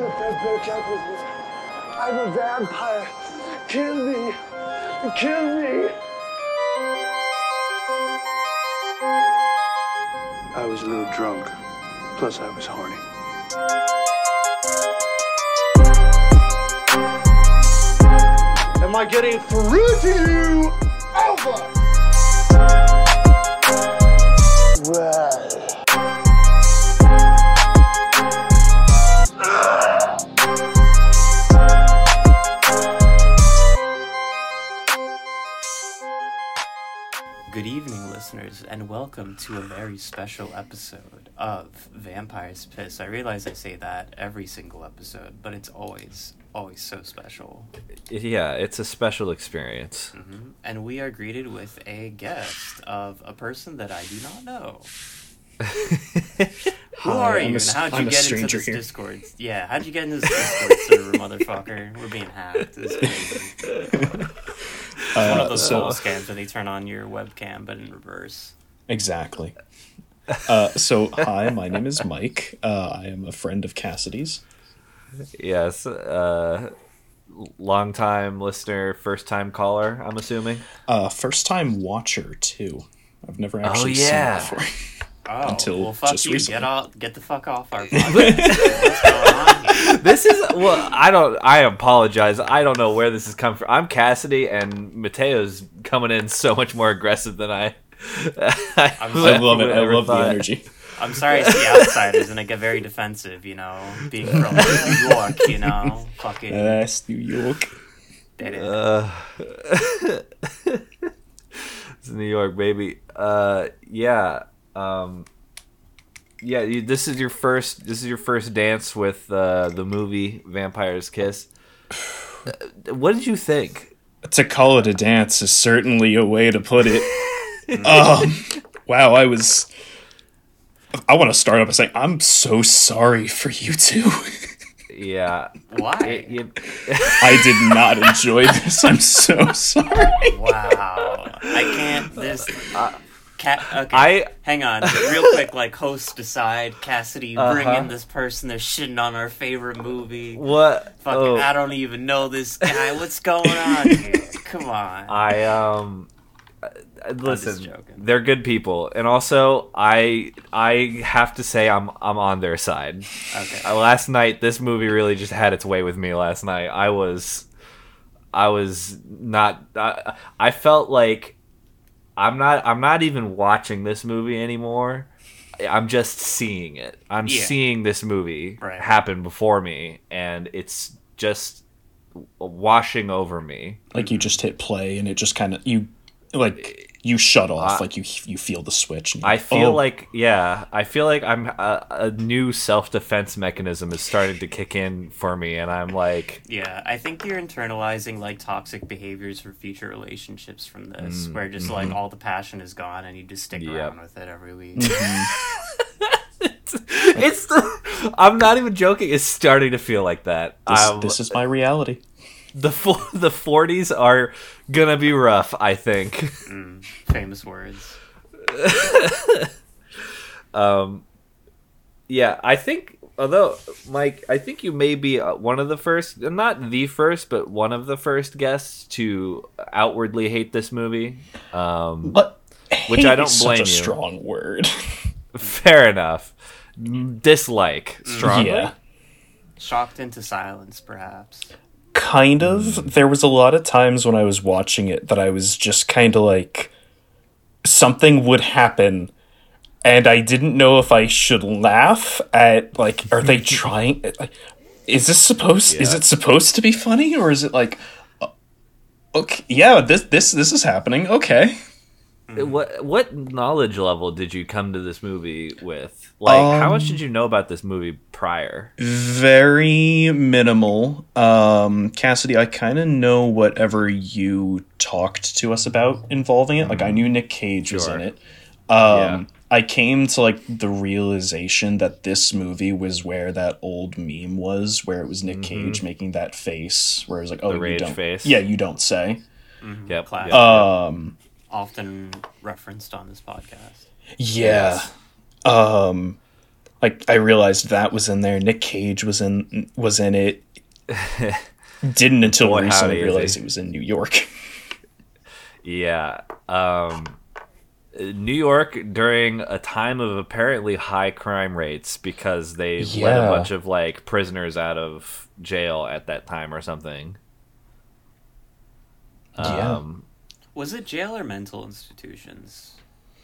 broke with me. I'm a vampire. Kill me. Kill me. I was a little drunk. Plus, I was horny. Am I getting through to you? Well. Listeners, and welcome to a very special episode of Vampire's Piss. I realize I say that every single episode, but it's always, always so special. Yeah, it's a special experience. hmm And we are greeted with a guest of a person that I do not know. Who Hi, are I'm you? a and how'd you I'm a get into this here. Discord? Yeah, how'd you get into this Discord server, motherfucker? We're being hacked. This is one of Uh, those so wall scams where they turn on your webcam, but in reverse. exactly. Uh, so hi, my name is Mike. Uh, I am a friend of Cassidy's. yes, uh, long time listener, first time caller. I'm assuming. Uh, first time watcher too. I've never actually yeah. seen it before. Oh, Until well, fuck just you. recently. Get off, get the fuck off our podcast. What's going on here? This is well. I don't. I apologize. I don't know where this has come from. I'm Cassidy, and Mateo's coming in so much more aggressive than I. I, I'm love it. I ever love the energy. I'm sorry I see outsiders and I get very defensive, you know, being from New York, you know, fucking. That's New York. did it. Uh, it's New York, baby. Uh, yeah. Um, yeah. You, this is your first. This is your first dance with uh, the movie Vampire's Kiss. Uh, What did you think? To call it a dance is certainly a way to put it. um, wow, I was. I want to start off by saying I'm so sorry for you two. Yeah. Why? You- I did not enjoy this. I'm so sorry. Wow. I can't. This. Cat. Okay. I Hang on, real quick. Like host aside, Cassidy, bring Uh-huh. in this person. They're shitting on our favorite movie. what? Fucking, oh, I don't even know this guy. What's going on here? Come on. I um uh, listen, joking. they're good people, and also I I have to say I'm I'm on their side. Okay. Uh, last night, this movie really just had its way with me. Last night, I was I was not. I, I felt like I'm not. I'm not even watching this movie anymore. I'm just seeing it. I'm Yeah. seeing this movie Right. happen before me, and it's just washing over me. like you just hit play and it just kind of you like you shut off I- like you you feel the switch and I feel oh, like yeah, I feel like I'm a, a new self defense mechanism is starting to kick in for me, and I'm like, Yeah, I think you're internalizing like toxic behaviors for future relationships from this, where just like all the passion is gone and you just stick Yep. around with it every week. it's the, I'm not even joking. It's starting to feel like that. this, Um, this is my reality the fo- the 40s are gonna be rough. I think. Famous words. um, Yeah, I think. Although, Mike, I think you may be uh, one of the first, not the first, but one of the first guests to outwardly hate this movie. Um, but Which I don't is blame such a you. strong word fair enough. Dislike strongly. yeah Shocked into silence, perhaps. Kind of. There was a lot of times when i was watching it that i was just kind of like something would happen and i didn't know if i should laugh at like are they trying like, is this supposed is it supposed to be funny or is it like uh, okay yeah this this this is happening okay. What what knowledge level did you come to this movie with? Like, how much did you know about this movie prior? very minimal um cassidy i kind of know whatever you talked to us about involving it like i knew nick cage was in it um Yeah. i came to like the realization that this movie was where that old meme was where it was nick cage making that face where it was like oh Mm-hmm. The you rage don't face. yeah you don't say Yep. Classic. yep. um Often referenced on this podcast. yeah Yes. Um Like I realized that was in there. Nick Cage was in was in it. Didn't until Boy, recently realize he. it was in New York. Yeah. Um, New York during a time of apparently high crime rates because they let a bunch of like prisoners out of jail at that time or something. Yeah. Um, Was it jail or mental institutions?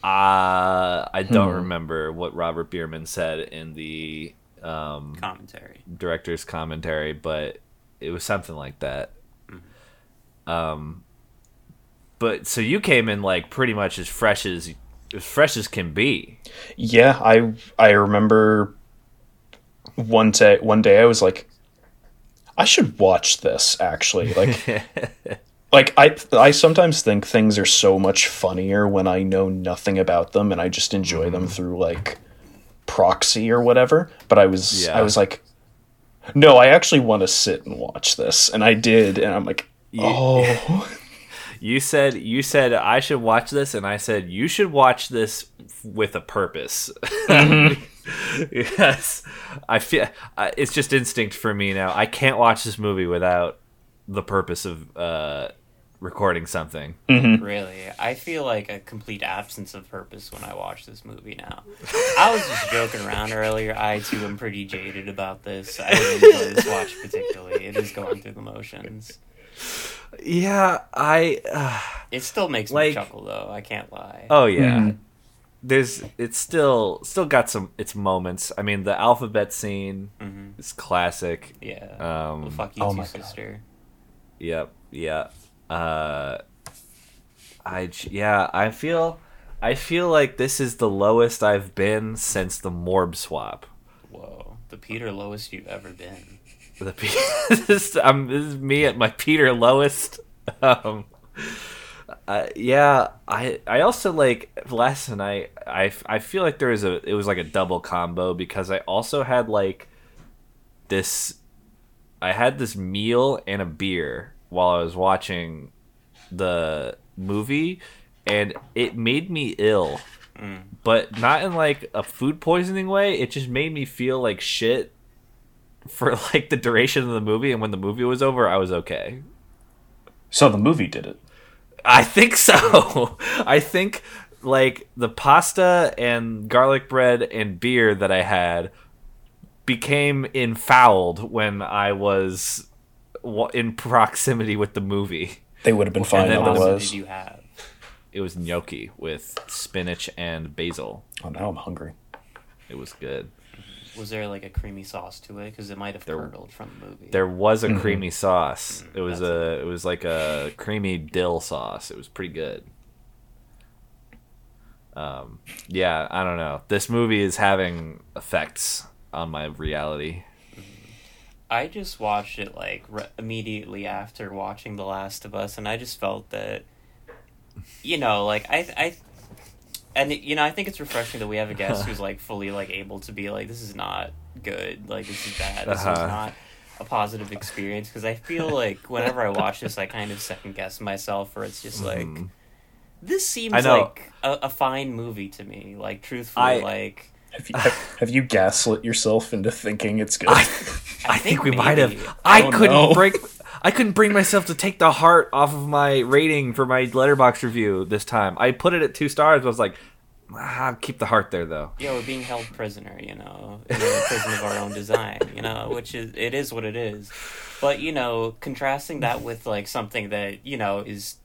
Uh, I don't Hmm. remember what Robert Bierman said in the um, Commentary. director's commentary, but it was something like that. Um, but so you came in like pretty much as fresh as as fresh as can be. Yeah, I I remember one day one day I was like I should watch this actually. Like like I I sometimes think things are so much funnier when I know nothing about them and I just enjoy them through like proxy or whatever, but I was Yeah. I was like no, I actually want to sit and watch this and I did and I'm like oh You said you said I should watch this, and I said you should watch this with a purpose. yes, I feel it's just instinct for me now. I can't watch this movie without the purpose of uh, recording something. Really, I feel like a complete absence of purpose when I watch this movie now. I was just joking around earlier. I too am pretty jaded about this. I didn't enjoy this watch particularly. It is going through the motions. Yeah, I. Uh, It still makes Like- me chuckle though. I can't lie. oh yeah. There's it's still still got some its moments. I mean, the alphabet scene Mhm. is classic. Yeah. Um, well, fuck you oh too, my God. Yep. Yeah. Uh, I yeah. I feel. I feel like this is the lowest I've been since the Morb swap. Whoa, the Peter lowest you've ever been. The P- this, is, um, this is me at my Peter lowest. Um, uh, yeah. I I also like last night. I I feel like there was a it was like a double combo because I also had like this. I had this meal and a beer while I was watching the movie, and it made me ill. But not in like a food poisoning way. It just made me feel like shit for like the duration of the movie. And when the movie was over, I was okay. so the movie did it. I think so. I think like the pasta and garlic bread and beer that I had became infouled when I was wa- in proximity with the movie. They would have been fine then What the- pasta otherwise. did you have? It was gnocchi with spinach and basil. Oh now I'm hungry. It was good. Was there like a creamy sauce to it? Because it might have There- curdled from the movie. There was a creamy sauce. It was that's a it was like a creamy dill sauce. It was pretty good. Um, yeah, I don't know. This movie is having effects on my reality. I just watched it like re- immediately after watching The Last of Us, and I just felt that, you know, like I, I, and you know, I think it's refreshing that we have a guest who's like fully like able to be like, this is not good, like this is bad, this Uh-huh. is not a positive experience. Because I feel like whenever I watch this, I kind of second guess myself, or it's just like, Mhm. this seems like a, a fine movie to me. Like truthfully, I- like. Have you, have, have you gaslit yourself into thinking it's good? I, I I think we think might have. I Oh, couldn't no. break. I couldn't bring myself to take the heart off of my rating for my Letterboxd review this time. I put it at two stars. I was like, ah, keep the heart there though. yeah, we're being held prisoner, you know, in a prison of our own design, you know, which is it is what it is. But you know, contrasting that with like something that you know is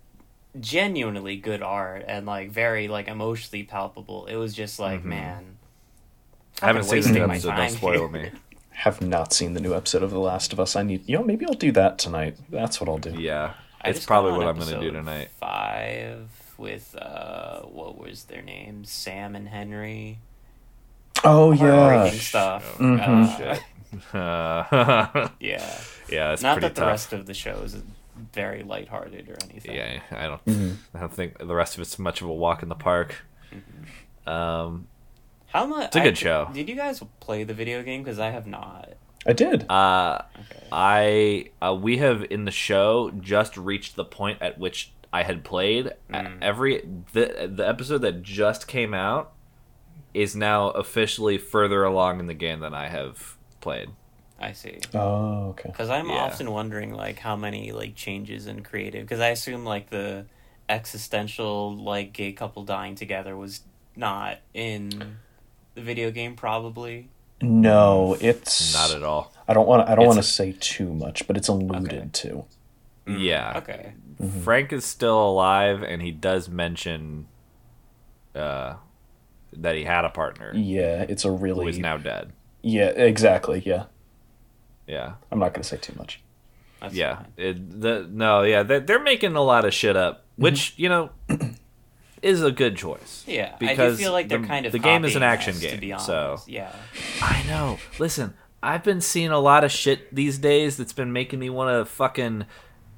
genuinely good art and like very like emotionally palpable, it was just like man. I haven't seen the new episode. Don't spoil me. have not seen the new episode of The Last of Us. I need, you know, maybe I'll do that tonight. That's what I'll do. Yeah, I it's probably what I'm gonna do tonight. Five with uh, what was their names? Sam and Henry. Oh yeah, Heartbreaking stuff. Mhm. Uh, yeah. yeah, it's Not pretty that the tough. rest of the show is very lighthearted or anything. Yeah, I don't. Mm-hmm. I don't think the rest of it's much of a walk in the park. Um, How much? It's a good show. Did you guys play the video game? Because I have not. I did. uh, Okay. I uh, we have in the show just reached the point at which I had played Mm. every the the episode that just came out is now officially further along in the game than I have played. I see. Oh, okay. Because I'm Yeah. often wondering like how many like changes in creative. Because I assume like the existential like gay couple dying together was not in the video game probably. No, it's Not at all. I don't want. I don't want to say too much, but it's alluded Okay. to. Mm, yeah. Okay. Mm-hmm. Frank is still alive, and he does mention uh, that he had a partner Yeah, it's a really is now dead. yeah, exactly. Yeah, Yeah. I'm not gonna say too much. That's Yeah, fine. it, the no, yeah, they're, they're making a lot of shit up, mm-hmm. which you know is a good choice. Yeah, because I do because feel like they're the- kind of the game is an action us, game, To be honest, so yeah, I know. Listen, I've been seeing a lot of shit these days that's been making me want to fucking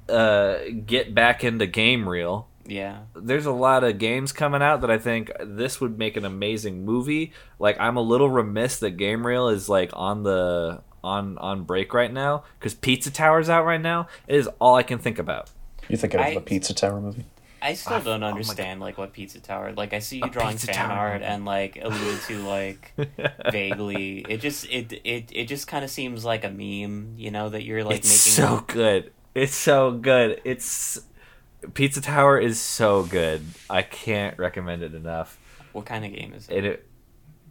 uh, get back into game reel. yeah, There's a lot of games coming out that I think this would make an amazing movie. Like I'm a little remiss that Game Reel is like on the on on break right now because Pizza Tower's out right now. It is all I can think about. You thinking of I- the Pizza Tower movie? I still I- don't oh understand like what Pizza Tower. Like I see you A drawing fan Tower art and like allude to like vaguely. It just it it it just kind of seems like a meme, you know, that you're like it's making. so good. It's so good. It's Pizza Tower is so good. I can't recommend it enough. What kind of game is it? It, it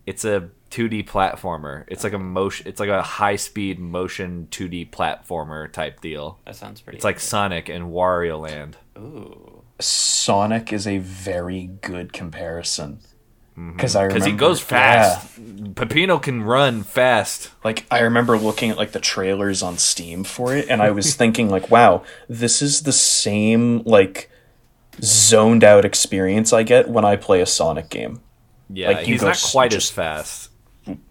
it's a 2D platformer. It's like a motion. It's like a high speed motion 2D platformer type deal. That sounds pretty. It's like good. Sonic and Wario Land. ooh, Sonic is a very good comparison because I Because he goes fast. Peppino can run fast. Like I remember looking at like the trailers on Steam for it, and I was thinking like, wow, this is the same like zoned out experience I get when I play a Sonic game. Yeah, Like, you he's not quite just- as fast,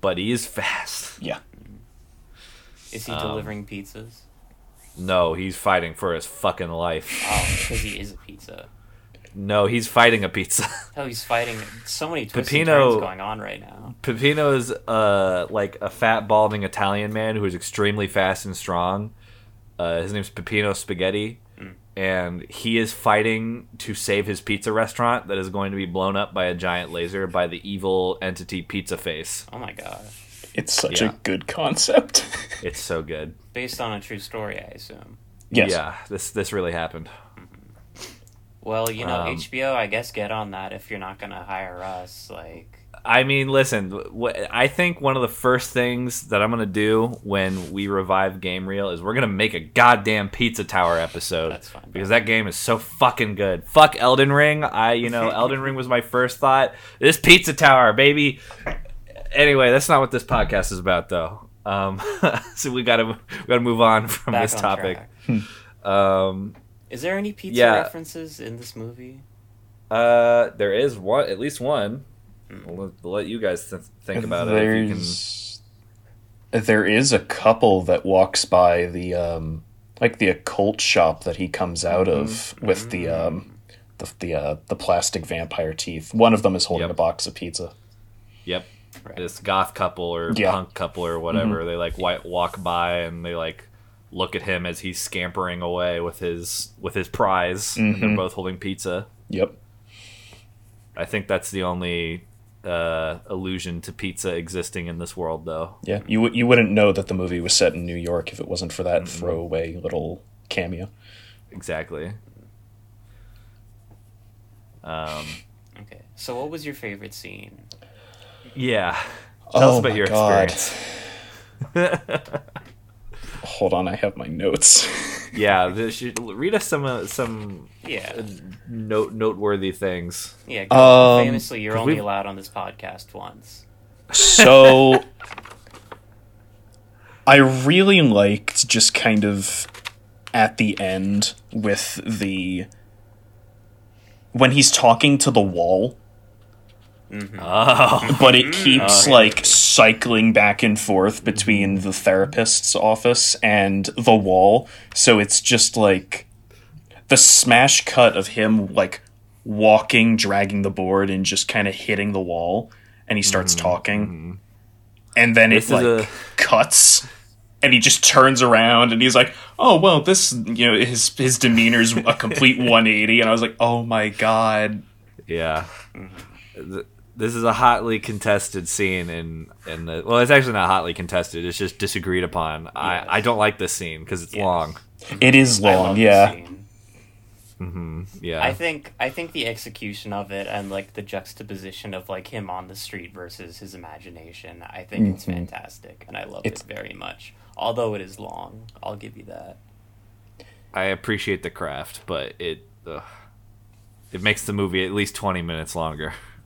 but he is fast. Yeah. is Um, he delivering pizzas? No, he's fighting for his fucking life. Oh, because he is a pizza. No, he's fighting a pizza. Oh, he's fighting. So many twists and turns going on right now. Peppino's uh like a fat balding Italian man who is extremely fast and strong. Uh, his name's Pepino Spaghetti, and he is fighting to save his pizza restaurant that is going to be blown up by a giant laser by the evil entity Pizza Face. Oh my gosh. It's such Yeah. a good concept. It's so good. Based on a true story, I assume. yes. Yeah, this this really happened. Well, you know, Um, HBO, I guess get on that if you're not gonna hire us. Like, I mean, listen, I think one of the first things that I'm going to do when we revive Game Reel is we're going to make a goddamn Pizza Tower episode. That's fine. Because that game is so fucking good. Fuck Elden Ring. I, you know, Elden Ring was my first thought. This Pizza Tower, baby. Anyway, that's not what this podcast is about, though. Um, so we gotta we gotta move on from back this on topic. Um, Is there any pizza Yeah. references in this movie? uh, there is one, at least one. I'll let, I'll let you guys th- think about it. If you can. There's there is a couple that walks by the um like the occult shop that he comes out of Mm-hmm. with the um the the uh, the plastic vampire teeth. One of them is holding Yep. a box of pizza. Yep. Right. This goth couple or Yeah. punk couple or whatever, they like white walk by and they like look at him as he's scampering away with his with his prize. And they're Mhm. both holding pizza. Yep. I think that's the only uh, allusion to pizza existing in this world, though. Yeah, you wou- you wouldn't know that the movie was set in New York if it wasn't for that Mm-hmm. throwaway little cameo. Exactly. Um, Okay. So, what was your favorite scene? Yeah. Tell us Oh about your God. experience. Hold on, I have my notes. yeah, this, you- read us some uh, some Yeah. note noteworthy things. Yeah. Um, famously, you're only we've- allowed on this podcast once. So I really liked just kind of at the end with the when he's talking to the wall, Mm-hmm. Oh, but it mm-hmm. keeps Oh, like cycling back and forth between the therapist's office and the wall. So it's just like the smash cut of him like walking, dragging the board, and just kind of hitting the wall, and he starts mm-hmm. talking, and then This it is like a- cuts. And he just turns around and he's like, "Oh well, this you know his his demeanor's a complete 180." And I was like, "Oh my god, yeah. Mm-hmm. Th- this is a hotly contested scene in in the well it's actually not hotly contested it's just disagreed upon Yes. i i don't like this scene because it's Yes. long It is long, the yeah. scene. yeah I think I think the execution of it and like the juxtaposition of like him on the street versus his imagination, I think it's fantastic and I love It's- it very much. Although it is long, I'll give you that. i appreciate the craft but it ugh, it makes the movie at least 20 minutes longer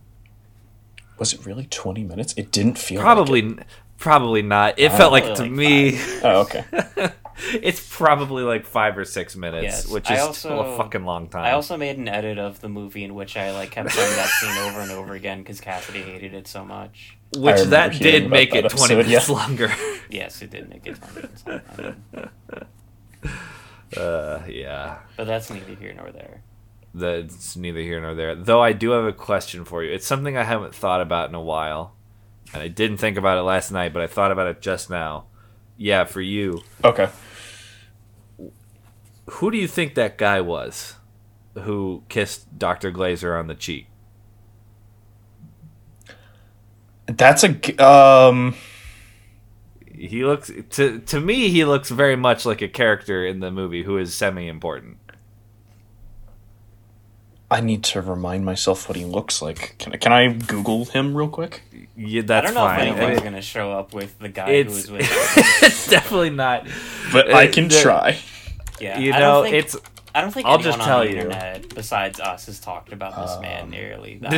Was it really 20 minutes? It didn't feel like probably it. probably not it felt like to like me Oh, okay. it's probably like five or six minutes Yes, which I is still a fucking long time I also made an edit of the movie in which I like kept playing that scene over and over again because Cassidy hated it so much. which that did make that it 20 episode, minutes yeah. longer Yes, it did make it twenty minutes longer. uh yeah but that's neither here nor there. That's neither here nor there. Though I do have a question for you. It's something I haven't thought about in a while, and I didn't think about it last night, but I thought about it just now. Yeah, for you, Okay. who do you think that guy was who kissed Doctor Glaser on the cheek? That's a Um. He looks to to me he looks very much like a character in the movie who is semi important. I need to remind myself what he looks like. Can, I- can I Google him real quick? Yeah, I that's don't know fine. if anyone's gonna show up with the guy it's who was with. it's definitely not. But I can the- try. Yeah, You I know, don't think, it's I don't think I'll anyone just on tell the you. internet besides us has talked about this Um, man nearly. That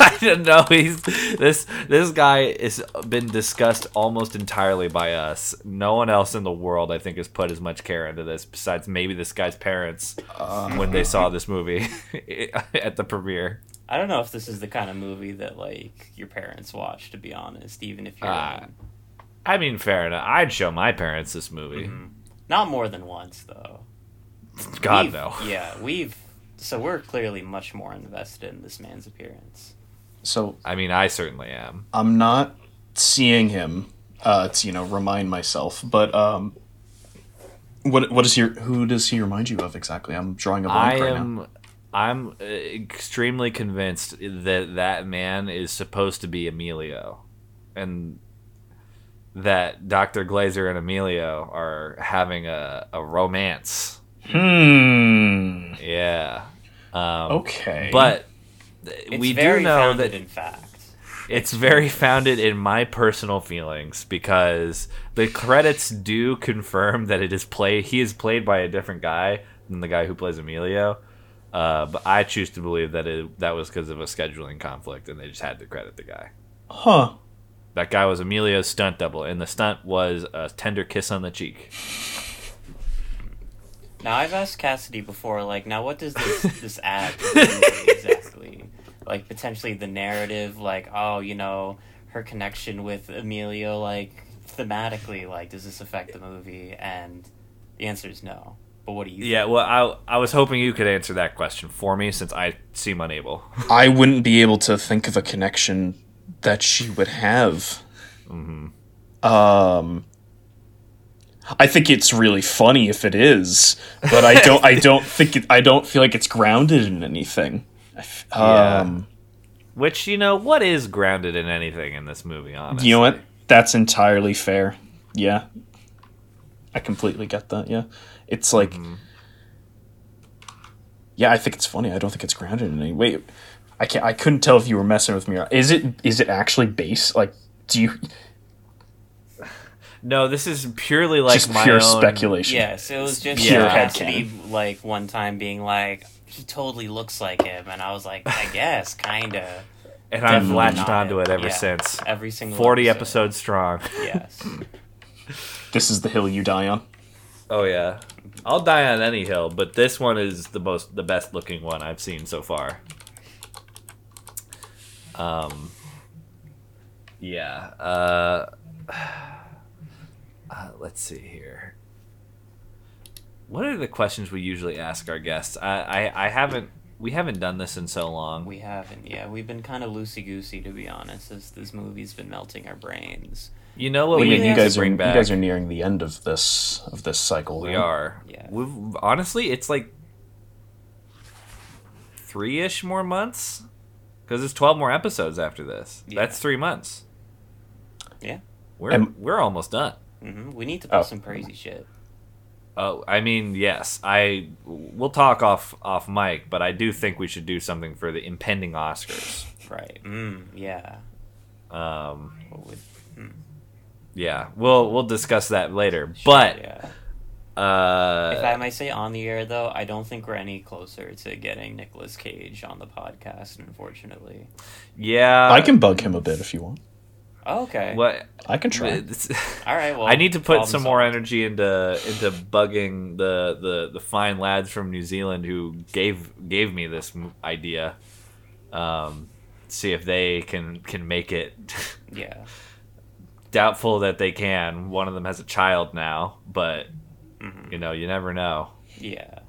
I don't know. He's this this guy has been discussed almost entirely by us. No one else in the world, I think, has put as much care into this besides maybe this guy's parents when they saw this movie at the premiere. I don't know if this is the kind of movie that like your parents watch. To be honest, even if you're um, I mean, fair enough. I'd show my parents this movie. Mm-hmm. not more than once though. God We've- no. Yeah, we've so we're clearly much more invested in this man's appearance. So I mean, I certainly am. I'm not seeing him uh, to you know remind myself, but um, what what is he? Who does he remind you of exactly? I'm drawing a blank right now. am. I'm uh, extremely convinced that that man is supposed to be Emilio, and that Doctor Glaser and Emilio are having a, a romance. Hmm. Yeah. Um, Okay. But It's we do know that in fact. it's very founded in my personal feelings because the credits do confirm that it is play. He is played by a different guy than the guy who plays Emilio. Uh, but I choose to believe that it, that was because of a scheduling conflict, and they just had to credit the guy. huh. That guy was Emilio's stunt double, and the stunt was a tender kiss on the cheek. Now I've asked Cassidy before, like, now what does this this add to the movie exactly? Like potentially the narrative, like, oh, you know, her connection with Emilio, like thematically, like, does this affect the movie? And the answer is no. But what do you? Yeah, well, I I was hoping you could answer that question for me since I seem unable. I wouldn't be able to think of a connection that she would have. Mhm um, I think it's really funny if it is, but I don't. I don't think it. I don't feel like it's grounded in anything. F- Yeah. Um, Which you know, what is grounded in anything in this movie? Honestly, you know what? That's entirely fair. Yeah, I completely get that. Yeah, it's like. Yeah, I think it's funny. I don't think it's grounded in any. way. I can't. I couldn't tell if you were messing with me. or Is it? Is it actually base? Like, do you? No, this is purely like just my pure own, speculation. Yes, it was just Pure Cassidy, like one time being like, he totally looks like him, and I was like, I guess, kinda. and I've latched not onto it ever Yeah, since. Every single Forty episode. episodes strong. Yes. This is the hill you die on. Oh yeah, I'll die on any hill, but this one is the most, the best looking one I've seen so far. Um. Yeah. Uh. uh let's see here. What are the questions we usually ask our guests? I, I, I haven't. We haven't done this in so long. We haven't, yeah. We've been kind of loosey goosey, to be honest, as this movie's been melting our brains. You know what We we, need need you to guys to are bring you guys are nearing the end of this of this cycle. We right? are. Yeah. We've honestly, it's like three ish more months because it's twelve more episodes after this. Yeah. That's three months. Yeah. We're Am- we're almost done. Hmm We need to put Oh. some crazy shit. Oh, I mean, yes. I we'll talk off off mic, but I do think we should do something for the impending Oscars. Right. Mm, yeah. Um, What would, yeah, we'll we'll discuss that later. But yeah. uh, If I may say on the air, though, I don't think we're any closer to getting Nicolas Cage on the podcast, unfortunately. yeah, I can bug him a bit if you want. Oh, okay. What? I can try. All right. Well, I need to put problem some more energy into into bugging the, the the fine lads from New Zealand who gave gave me this idea. Um, see if they can can make it. Yeah. Doubtful that they can. One of them has a child now, but Mhm. you know, you never know. Yeah.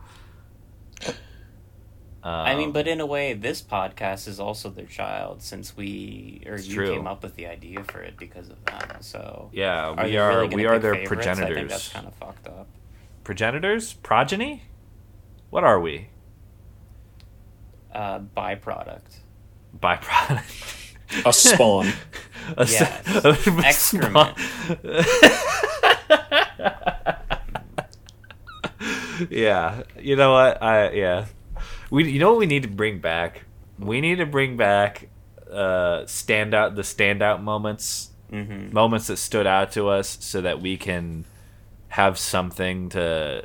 Um, I mean, but in a way, this podcast is also their child, since we or you true. came up with the idea for it because of them. So yeah, are we they are really we are their favorites? I think progenitors. that's kind of fucked up. Progenitors, progeny. What are we? Uh, byproduct. Byproduct. A spawn. A Yes. s- a Excrement. yeah, you know what? I yeah. We you know what we need to bring back? We need to bring back uh standout the standout moments, Mm-hmm. moments that stood out to us so that we can have something to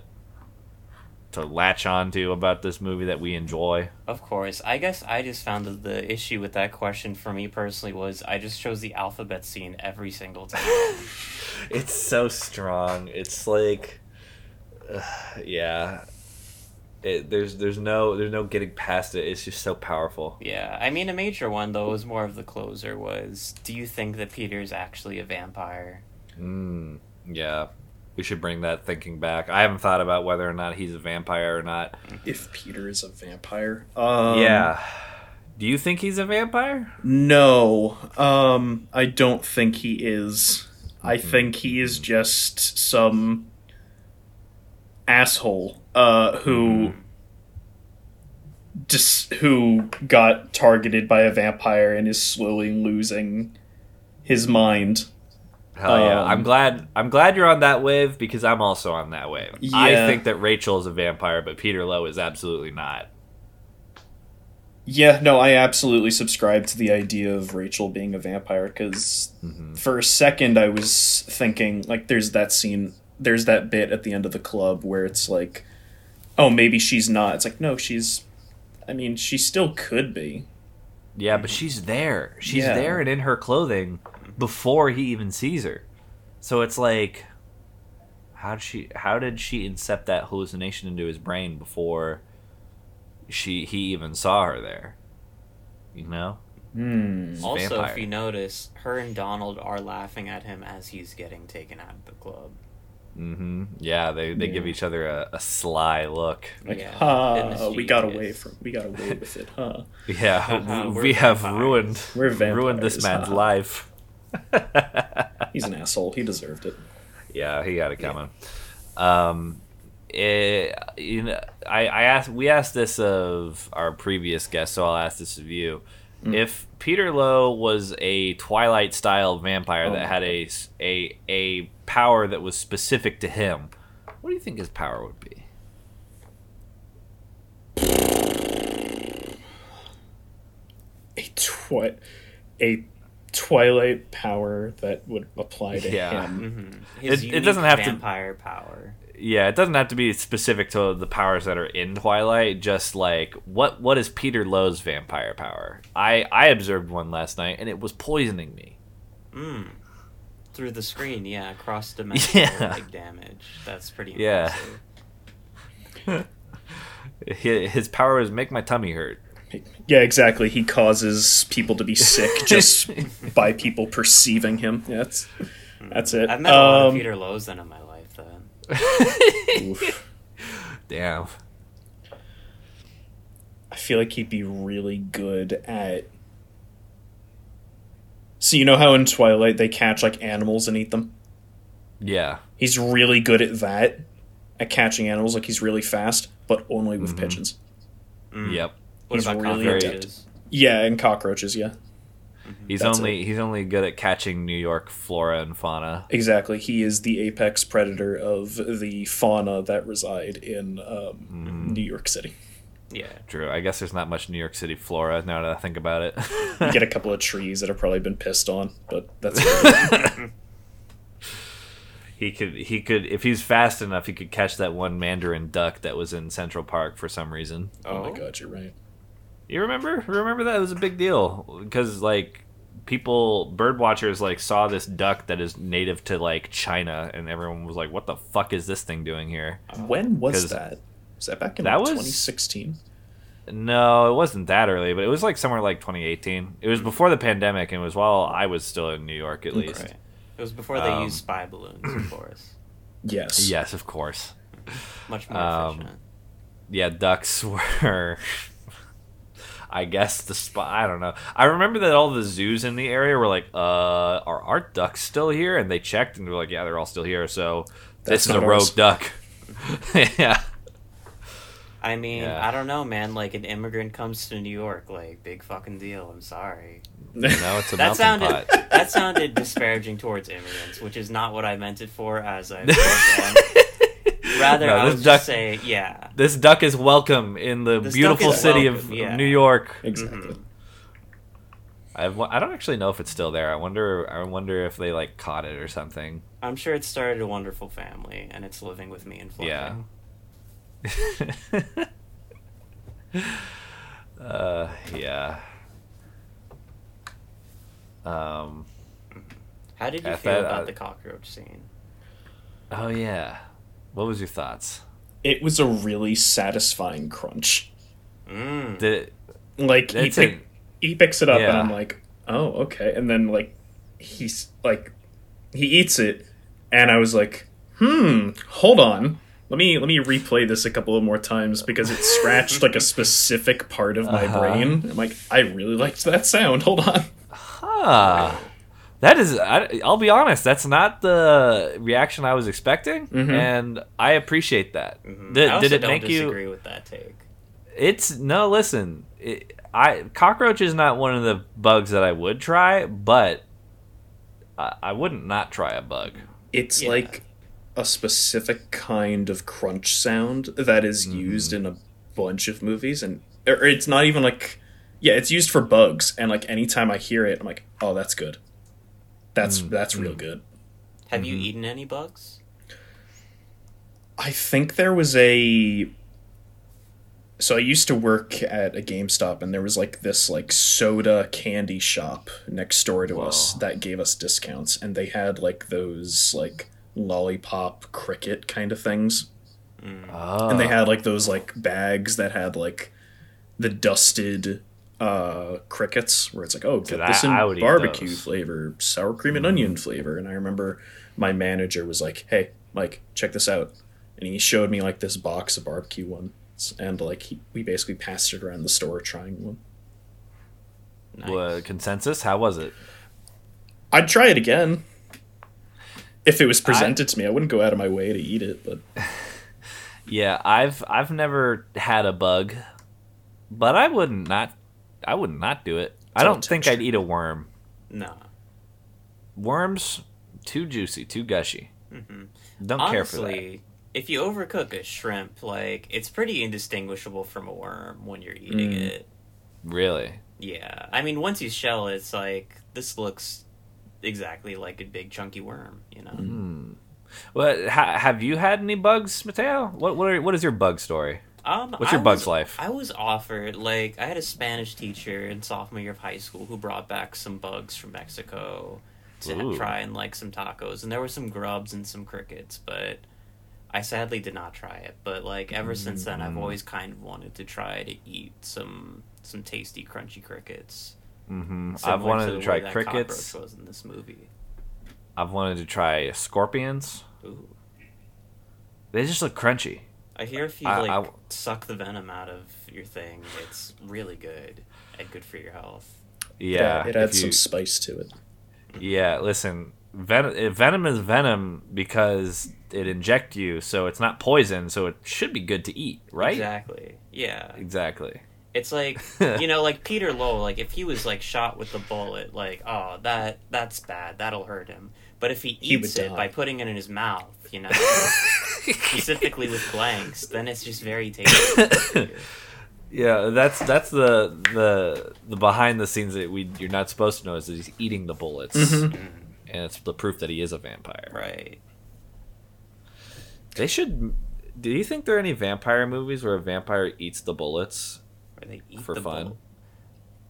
to latch onto about this movie that we enjoy. Of course. I guess I just found that the issue with that question for me personally was I just chose the alphabet scene every single time. It's so strong. It's like, uh, yeah. It, there's there's no there's no getting past it. It's just so powerful. yeah. I mean, a major one, though, was more of the closer was do you think that Peter's actually a vampire? Mm, yeah, we should bring that thinking back. I haven't thought about whether or not he's a vampire or not. if Peter is a vampire. Um, yeah. Do you think he's a vampire? No, um, I don't think he is. I think he is just some asshole uh, who just who got targeted by a vampire and is slowly losing his mind. Hell yeah! Um, I'm glad. I'm glad you're on that wave because I'm also on that wave. I think that Rachel is a vampire, but Peter Loew is absolutely not. Yeah, no, I absolutely subscribe to the idea of Rachel being a vampire because for a second I was thinking like there's that scene, there's that bit at the end of the club where it's like, oh, maybe she's not. It's like no, she's. I mean, she still could be. Yeah, but she's there. She's Yeah. there and in her clothing before he even sees her. So it's like how did she how did she incept that hallucination into his brain before she he even saw her there? You know? Hmm. She's a Also, if you notice, her and Donald are laughing at him as he's getting taken out of the club. Mm-hmm. Yeah, they, they give each other a, a sly look. Like, Yeah, ha, we got away from, we got away with it, huh? Yeah, Haha, we we're have ruined We're ruined this vampires, man's huh? life. He's an asshole. He deserved it. Yeah, he got it coming. Um, eh, you know, I, I asked we asked this of our previous guest, so I'll ask this of you. Mm. If Peter Loew was a Twilight style vampire Oh that my had a power that was specific to him, what do you think his power would be? A twi- a twilight power that would apply to Yeah. him. Mm-hmm. His It- it doesn't have to- vampire power. Yeah, it doesn't have to be specific to the powers that are in Twilight. Just like what what is Peter Loew's vampire power? I I observed one last night, and it was poisoning me. Mm. Through the screen, yeah, cross dimensional Yeah. like damage. That's pretty Yeah. impressive. His, his power is make my tummy hurt. Yeah, exactly. He causes people to be sick just by people perceiving him. Yeah, that's that's it. I've met a lot of Um, Peter Loew's then in my life, then. oof. Damn. I feel like he'd be really good at. So you know how in Twilight they catch like animals and eat them. Yeah. He's really good at that, at catching animals. Like he's really fast, but only with Mhm. pigeons. Mm. Yep. What He's about really cockroaches? Yeah, and cockroaches. Yeah, He's That's only he's only good at catching New York flora and fauna. exactly. He is the apex predator of the fauna that reside in um, New York City. Yeah. True. I guess there's not much New York City flora now that I think about it. You get a couple of trees that have probably been pissed on, but that's he could he could if he's fast enough he could catch that one mandarin duck that was in Central Park for some reason. oh my god, you're right. You remember? Remember that it was a big deal because like people bird watchers like saw this duck that is native to like China and everyone was like what the fuck is this thing doing here? When was 'Cause that? Was that back in that like, was- 2016? No, it wasn't that early, but it was like somewhere like 2018. It was before the pandemic and it was while I was still in New York at least. It was before they Um, used spy balloons, of course. Yes. Yes, of course. Much more Um, efficient. yeah, ducks were. I guess the spot. I don't know. I remember that all the zoos in the area were like, "Uh, are our ducks still here?" And they checked, and they're like, "Yeah, they're all still here." So That's this is a not rogue ours. duck. yeah, I mean, yeah. I don't know, man. Like an immigrant comes to New York, like big fucking deal. I'm sorry. you know, it's a That melting sounded pot. that sounded disparaging towards immigrants, which is not what I meant it for. As I of course am. Rather, No, I would duck- just say, yeah. This duck is welcome in the This beautiful city welcome, of, of yeah. New York. Exactly. Mhm. I've, I don't actually know if it's still there. I wonder. I wonder if they like caught it or something. I'm sure it started a wonderful family, and it's living with me in Flushing. Yeah. uh, yeah. Um. How did you feel thought, about uh, the cockroach scene? Oh yeah. What was your thoughts? It was a really satisfying crunch. Mm. Did Like he, It's a- he picks it up and I'm like, oh okay, and then like he's like he eats it, and I was like, hmm, hold on. Let me let me replay this a couple of more times because it scratched like a specific part of my Uh-huh. brain. I'm like, I really liked that sound. Hold on. ah. That is, I, I'll be honest. That's not the reaction I was expecting, mm-hmm. and I appreciate that. Mhm. Did, I also did it don't make you? disagree with that take. It's no. Listen, it, I cockroach is not one of the bugs that I would try, but I, I wouldn't not try a bug. It's Yeah. like a specific kind of crunch sound that is mm-hmm. used in a bunch of movies, and or it's not even like, yeah, it's used for bugs, and like anytime I hear it, I'm like, oh, that's good. That's mm, that's real mm. good. Have Mm-hmm. you eaten any bugs? I think there was a. So I used to work at a GameStop, and there was like this like soda candy shop next door to us that gave us discounts, and they had like those like lollipop cricket kind of things. Oh. and they had like those like bags that had like the dusted uh crickets where it's like oh get that- this in I barbecue flavor sour cream and onion flavor. And i remember my manager was like hey mike check this out. And he showed me like this box of barbecue ones. And like he, we basically passed it around the store trying one. Nice. What, consensus? How was it? i'd try it again. If it was presented to me i wouldn't go out of my way to eat it but Yeah, I've I've never had a bug, but I wouldn't not I would not do it. I don't think. I'd eat a worm. No. Worms too juicy, too gushy. Mhm. Don't care for that. Honestly, if you overcook a shrimp, like it's pretty indistinguishable from a worm when you're eating Mm. it. Really? Yeah, I mean, once you shell it, it's like this looks exactly like a big chunky worm. You know. Hmm. Well, ha- have you had any bugs, Mateo? What what, are, what is your bug story? Um, What's I your bug's was- life? I was offered like I had a Spanish teacher in sophomore year of high school who brought back some bugs from Mexico to Ooh. try and like some tacos, and there were some grubs and some crickets, but I sadly did not try it. But like ever since then, Mm. I've always kind of wanted to try to eat some some tasty crunchy crickets. Mm-hmm. I've wanted the to try crickets. was in this movie. I've wanted to try scorpions. Ooh. They just look crunchy. I hear if you I- like I- suck the venom out of your thing, it's really good and good for your health. Yeah, it adds you- some spice to it Yeah, listen, venom, eh, venom is venom because it inject you, so it's not poison, so it should be good to eat, right? Exactly. Yeah. Exactly. It's like you know, like Peter Lowell. Like if he was like shot with the bullet, like oh that that's bad. That'll hurt him. But if he He eats it die. by putting it in his mouth, you know, specifically with blanks, then it's just very tasty. Yeah, that's that's the the the behind the scenes that we you're not supposed to know is that he's eating the bullets, mm-hmm. Mm-hmm. and it's the proof that he is a vampire. right. They should. Do you think there are any vampire movies where a vampire eats the bullets? Where they eat For the fun. bullet.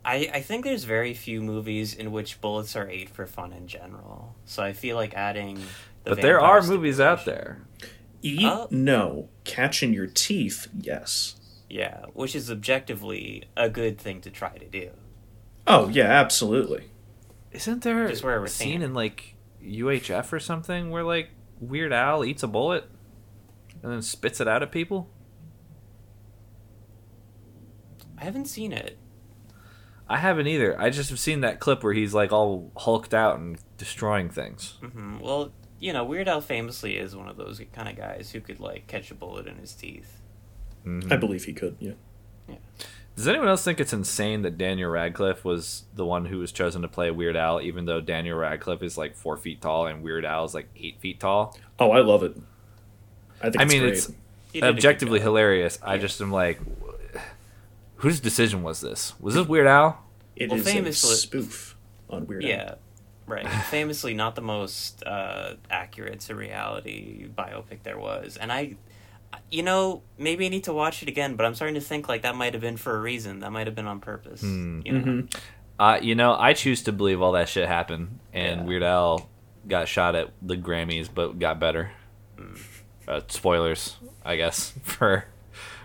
I, I think there's very few movies in which bullets are ate for fun in general. So I feel like adding. The but there are movies out there. Eat? Oh. No. Catch in your teeth? Yes. Yeah, which is objectively a good thing to try to do. Oh yeah, absolutely. Isn't there Just where a scene seeing. in like UHF or something where like Weird Al eats a bullet and then spits it out at people? I haven't seen it. I haven't either. I just have seen that clip where he's like all hulked out and destroying things. hmm Well, you know, Weird Al famously is one of those kind of guys who could like catch a bullet in his teeth. Mhm. I believe he could. Yeah. Yeah. Does anyone else think it's insane that Daniel Radcliffe was the one who was chosen to play Weird Al, even though Daniel Radcliffe is like four feet tall and Weird Al is like eight feet tall? Oh, I love it. I think I it's mean, great. it's He did a good objectively job. hilarious. I just am like, whose decision was this? Was this Weird Al? It well, is a spoof on Weird Al. Yeah, right. Famously, not the most uh, accurate to reality biopic there was, and I, you know, maybe I need to watch it again. But I'm starting to think like that might have been for a reason. That might have been on purpose. Hmm. You know? Mhm. Uh, you know, I choose to believe all that shit happened, and Yeah. Weird Al got shot at the Grammys, but got better. Uh, spoilers, I guess, for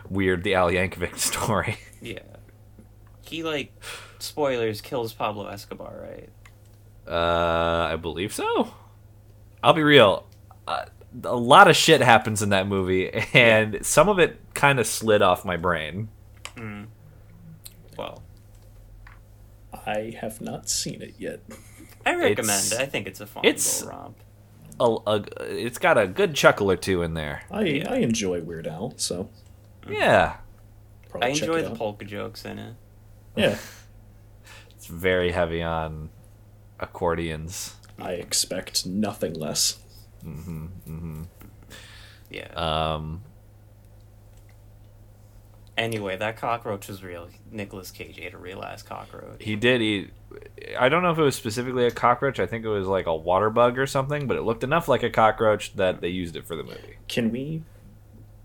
Weird the Al Yankovic story. Yeah. He like spoilers kills Pablo Escobar, right? Uh, I believe so. I'll be real. Uh, a lot of shit happens in that movie, and some of it kind of slid off my brain. Mm. Well, I have not seen it yet. I recommend It's- it. I think it's a fun it's- little romp. A, a, it's got a good chuckle or two in there. I Yeah. I enjoy Weird Al, so Yeah, probably I enjoy the out. polka jokes in it. Yeah, it's very heavy on accordions. I expect nothing less. Mm-hmm. Mm-hmm. Yeah. Um, anyway, that cockroach was real. Nicolas Cage ate a real ass cockroach. he did eat. I don't know if it was specifically a cockroach. I think it was like a water bug or something, but it looked enough like a cockroach that they used it for the movie. Can we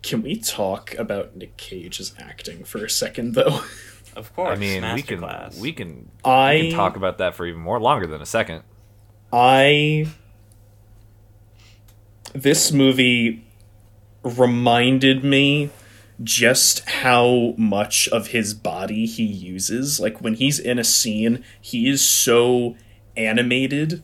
can we talk about Nick Cage's acting for a second though? Of course. I mean, we can masterclass. we can I we can talk about that for even more longer than a second. I this movie reminded me just how much of his body he uses. Like when he's in a scene, he is so animated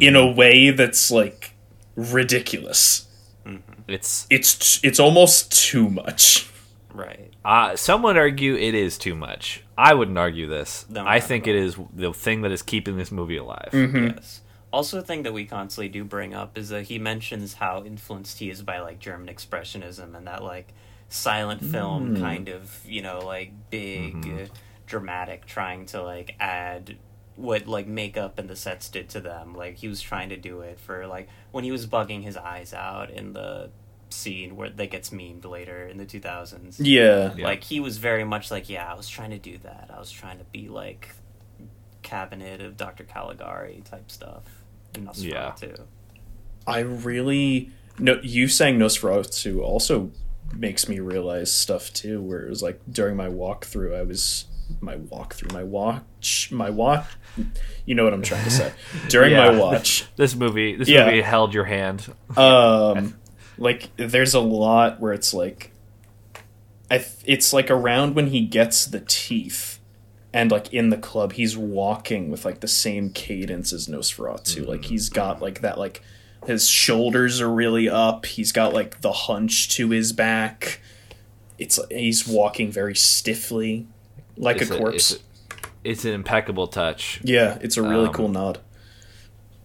in a mm-hmm. way that's like ridiculous. Mm-hmm. It's It's it's almost too much. Right. uh, some would argue it is too much. I wouldn't argue this. No, I think it is the thing that is keeping this movie alive. Yes. Also, a thing that we constantly do bring up is that he mentions how influenced he is by like German expressionism and that like silent film kind of you know like big uh, dramatic trying to like add what like makeup and the sets did to them. Like he was trying to do it for like when he was bugging his eyes out in the scene where that gets memed later in the two thousands. Yeah. Yeah. Like he was very much like, yeah, I was trying to do that. I was trying to be like cabinet of Dr. Caligari type stuff. And Nosferatu. I really no. You saying Nosferatu also makes me realize stuff too. Where it was like during my walkthrough, I was my walkthrough, my watch, my watch. You know what I'm trying to say. During my watch, This movie, this Yeah. movie held your hand. um, like there's a lot where it's like, I. th- It's like around when he gets the teeth. And like in the club, he's walking with like the same cadence as Nosferatu. Like he's got like that like his shoulders are really up. He's got like the hunch to his back. It's he's walking very stiffly, like It's a corpse. it's, it's an impeccable touch. yeah, it's a really um, cool nod.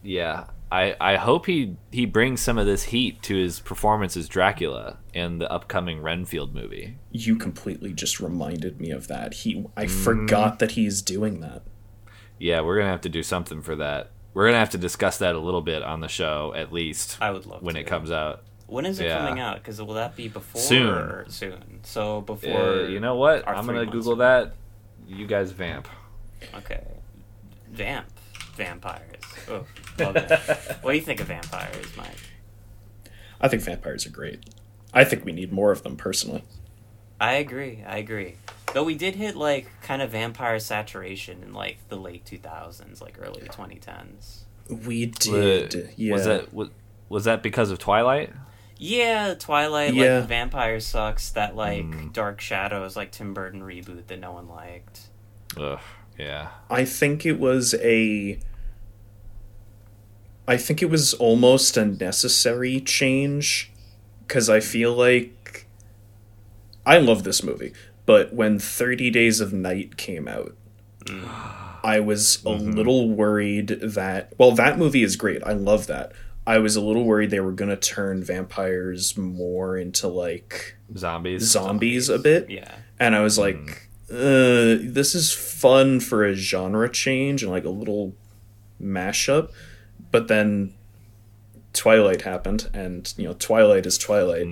Yeah. I I hope he he brings some of this heat to his performance as Dracula in the upcoming Renfield movie. You completely just reminded me of that. He, I Mm. forgot that he's doing that. Yeah, we're gonna have to do something for that. We're gonna have to discuss that a little bit on the show, at least I would love when to. it comes out. When is it Yeah. coming out? Because will that be before Soon. or soon? So Uh, before. you know what? I'm gonna Google ago. that. You guys vamp. Okay. Vamp. Vampires. Oh, love it. what do you think of vampires, Mike? I think vampires are great. I think we need more of them personally. I agree. I agree. Though we did hit like kind of vampire saturation in like the late 2000s, like early 2010s. We Was- did. yeah. Was that was, was that because of Twilight? Yeah, Twilight, Yeah. like Vampire sucks. That like Mm. Dark Shadows, like Tim Burton reboot that no one liked. Ugh, yeah. I think it was a. I think it was almost a necessary change because I feel like I love this movie, but when 30 Days of Night came out, I was a mm-hmm. little worried that well that movie is great. I love that. I was a little worried they were going to turn vampires more into like Zombies. zombies a bit Yeah. and I was like, mm. Uh, this is fun for a genre change and like a little mashup. But then Twilight happened, and you know, Twilight is Twilight.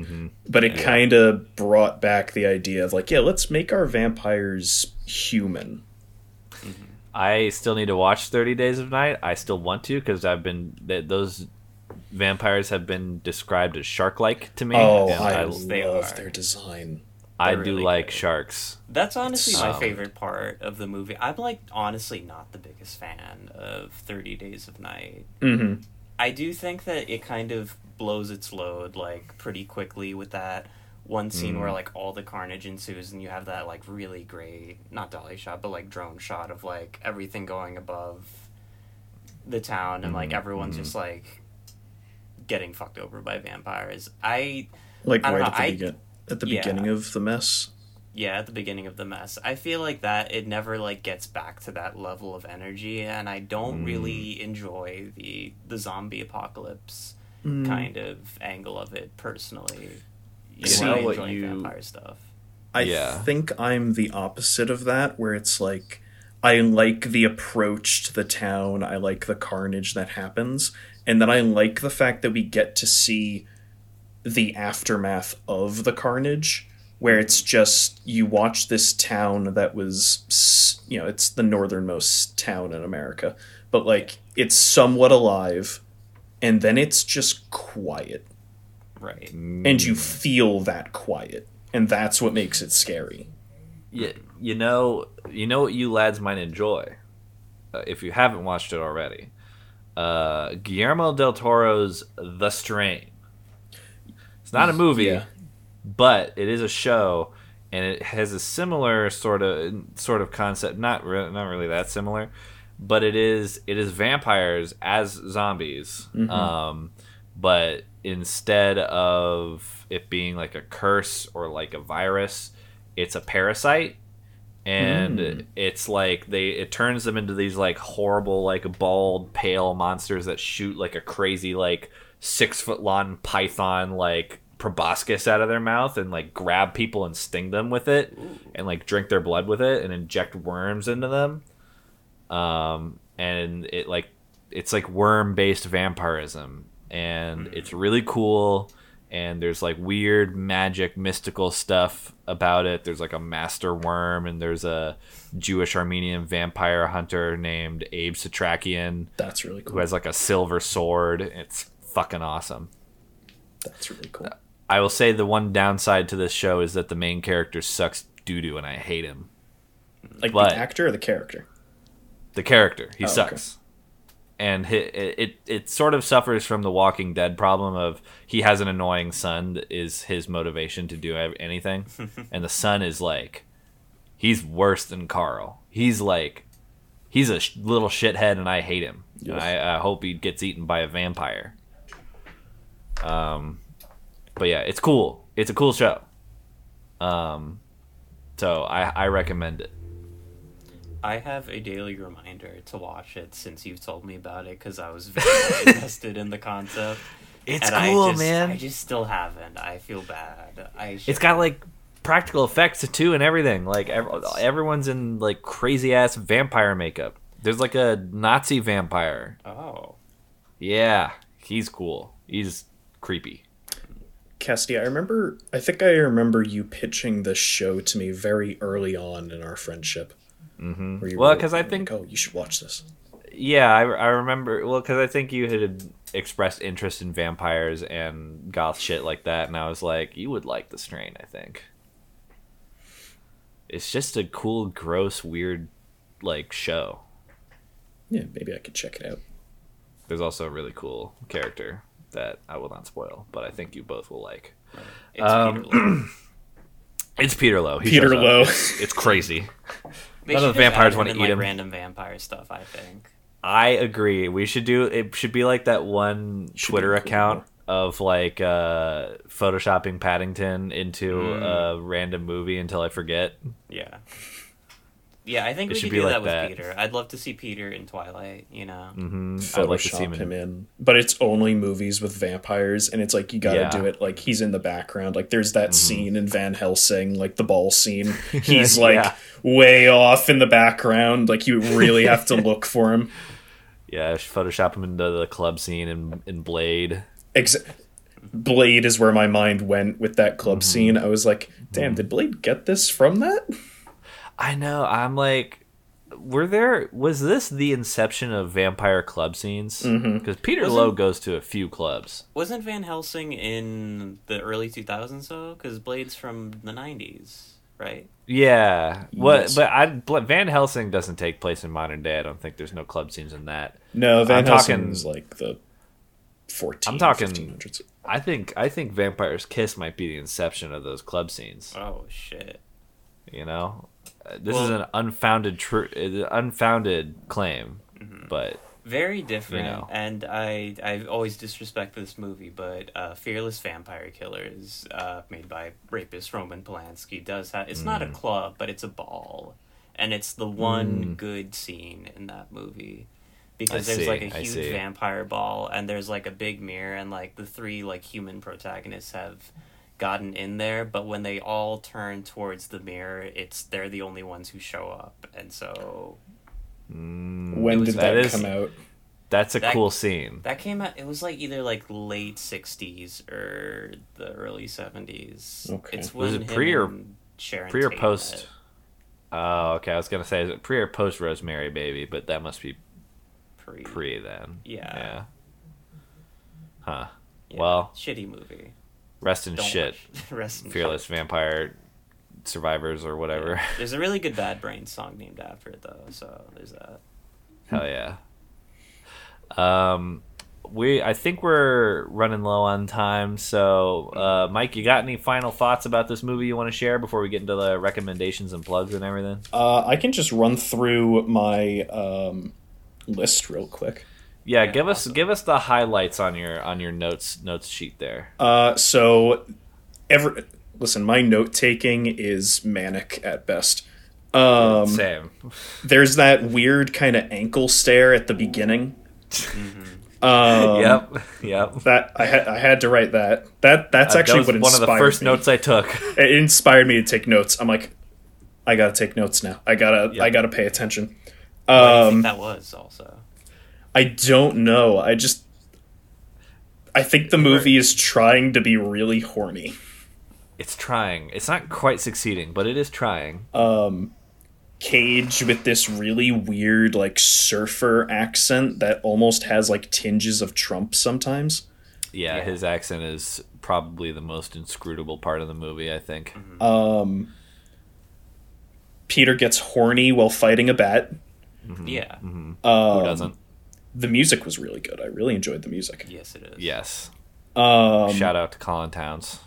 But it kind of brought back the idea of like, yeah, let's make our vampires human. I still need to watch 30 Days of Night. I still want to because I've been th- those vampires have been described as shark-like to me. Oh, I I, they love their design. I do really like good. sharks. That's honestly my Um, favorite part of the movie. I'm like honestly not the biggest fan of 30 Days of Night. Mm-hmm. I do think that it kind of blows its load like pretty quickly with that one scene Mm. where like all the carnage ensues and you have that like really great not dolly shot but like drone shot of like everything going above the town and like everyone's just like getting fucked over by vampires. I Like I don't right know, I- at the yeah. beginning of the mess. yeah at the beginning of the mess i feel like that it never like gets back to that level of energy and i don't really mm. enjoy the the zombie apocalypse mm. kind of angle of it personally you See, know, I what enjoy you- vampire stuff I Yeah. think I'm the opposite of that, where it's like I like the approach to the town, I like the carnage that happens, and then I like the fact that we get to see the aftermath of the carnage, where it's just you watch this town that was, you know, it's the northernmost town in America, but like it's somewhat alive, and then it's just quiet, right and you feel that quiet, and that's what makes it scary. You, you know, you know what you lads might enjoy uh, if you haven't watched it already. Uh, Guillermo del Toro's The Strain. It's not a movie, Yeah. but it is a show, and it has a similar sort of sort of concept. Not re- not really that similar, but it is it is vampires as zombies. Um, but instead of it being like a curse or like a virus, it's a parasite and it's like they it turns them into these like horrible like bald pale monsters that shoot like a crazy like six foot long python like proboscis out of their mouth and like grab people and sting them with it and like drink their blood with it and inject worms into them. Um and it like it's like worm based vampirism. And it's really cool. And there's like weird magic mystical stuff about it. There's like a master worm and there's a jewish armenian vampire hunter named abe setrakian That's really cool. who has like a silver sword. It's fucking awesome. That's really cool. i will say the one downside to this show is that the main character sucks doo-doo and i hate him. Like but- the actor or the character? the character. He Oh, okay. sucks. And it, it it sort of suffers from the walking dead problem of he has an annoying son that is his motivation to do anything. And the son is like he's worse than carl. He's like he's a sh- little shithead and i hate him. And I, I hope he gets eaten by a vampire um but yeah it's cool it's a cool show um so i i recommend it I have a daily reminder to watch it since you've told me about it because I was very invested in the concept. It's and cool, I just, man. I just still haven't. I feel bad. I should, It's got like practical effects too and everything. Like ev- everyone's in like crazy ass vampire makeup. There's like a Nazi vampire. oh Yeah, he's cool. He's creepy. Cassidy, I remember. I think I remember you pitching this show to me very early on in our friendship. Mm-hmm. Well, 'cause I think- oh, you should watch this. Yeah, I, I remember. Well, because I think you had expressed interest in vampires and goth shit like that, and I was like, you would like the strain. I think it's just a cool, gross, weird, like show. Yeah, maybe I could check it out. There's also a really cool character that I will not spoil, but I think you both will like. it's Um, Peter Loew. It's Peter Loew. He Peter. Loew. It's, it's crazy. They none of the vampires wanna eat like, him. Random vampire stuff. I think. I agree. We should do it. Should be like that one Should Twitter cool. account of like uh, photoshopping Paddington into Mm. a random movie until I forget. Yeah. Yeah, I think It we should could be do like that with that. Peter. I'd love to see Peter in Twilight. You know. hmm I'd Photoshop like to see him. him, in- in, but it's only movies with vampires, and it's like you got to Yeah. Mm-hmm. do it like he's in the background. Like there's that scene in Van Helsing, like the ball scene. He's like Yeah. way off in the background. Like you really have to look for him. Yeah, Photoshop him into the club scene in in Blade. Ex- Blade is where my mind went with that club Mm-hmm. scene. I was like, damn, did Blade get this from that? I know. I'm like, were there? Was this the inception of vampire club scenes? Mm-hmm. Because Peter Wasn't- Loew goes to a few clubs. Wasn't Van Helsing in the early 2000s though? Because Blade's from the 90s, right? Yeah. What? Yes. But I, but Van Helsing doesn't take place in modern day. I don't think there's no club scenes in that. No, Van I'm Helsing talking- like the 14, I'm talking- 1500s. I think I think Vampire's Kiss might be the inception of those club scenes. Oh shit. You know, Uh, this is an unfounded true, unfounded claim, but Very different, know. and I I always disrespect this movie, but uh, Fearless Vampire Killers, uh, made by rapist Roman Polanski, does have. It's Mm. not a club, but it's a ball, and it's the one good scene in that movie because I there's like a huge vampire ball, and there's like a big mirror, and like the three like human protagonists have gotten in there, but when they all turn towards the mirror, it's they're the only ones who show up, and so mm, When did that that, is- come out? that's a That- cool scene. That came out. It was like either like late '60s or the early '70s. Okay. It's Was it pre or- Sharon Pre or Tate post? met. Oh, okay. I was gonna say is it pre or post Rosemary Baby, but that must be Pre. pre then. Yeah. Yeah. Huh. Yeah, Well, shitty movie. Rest in Don't shit. Rest in Fearless shit. vampire survivors or whatever. There's a really good Bad Brains song named after it though, so there's that. Hell yeah. Um, we I think we're running low on time. So, uh, Mike, you got any final thoughts about this movie you want to share before we get into the recommendations and plugs and everything? Uh, I can just run through my um, list real quick. Yeah, Yeah, give us awesome. give us the highlights on your on your notes notes sheet there. Uh, so, every listen, my note taking is manic at best. Um, Same. there's that weird kind of ankle stare at the beginning. Um, yep. Yep. That I had I had to write that. That that's Uh, actually that was what one of the first me. notes I took. It inspired me to take notes. I'm like, I gotta take notes now. I gotta Yep. I gotta pay attention. What do you Um, think that was also? I don't know. I just I think the movie is trying to be really horny. It's trying. It's not quite succeeding, but it is trying. Um Cage with this really weird like surfer accent that almost has like tinges of Trump sometimes. Yeah, Yeah. his accent is probably the most inscrutable part of the movie. I think. Um Peter gets horny while fighting a bat. Yeah. Mm-hmm. Um, Who doesn't? The music was really good. I really enjoyed the music. Yes, it is. Yes. Um, Shout out to Colin Towns.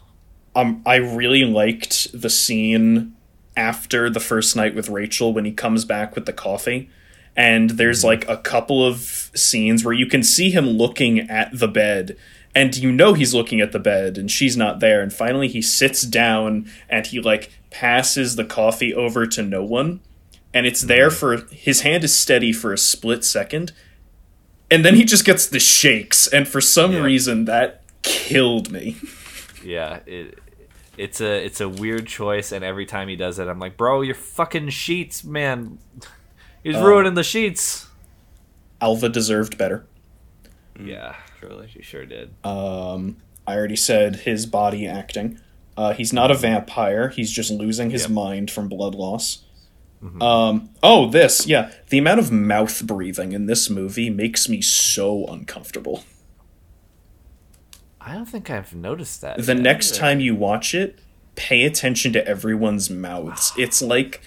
um, I really liked the scene after the first night with Rachel when he comes back with the coffee. And there's like a couple of scenes where you can see him looking at the bed, and you know he's looking at the bed, and she's not there. And finally, he sits down and he like passes the coffee over to no one. and it's there for his hand is steady for a split second, and then he just gets the shakes, and for some Yeah. reason that killed me. Yeah, it it's a it's a weird choice, and every time he does it, I'm like, bro, your fucking sheets, man, he's Uh, ruining the sheets. Alva deserved better. Yeah, Truly. she sure did. Um, I already said his body acting. Uh, he's not a vampire. He's just losing his Yep. mind from blood loss. Um, oh, this, yeah. The amount of mouth breathing in this movie makes me so uncomfortable. I don't think I've noticed that. The yet. next time you watch it, pay attention to everyone's mouths. It's like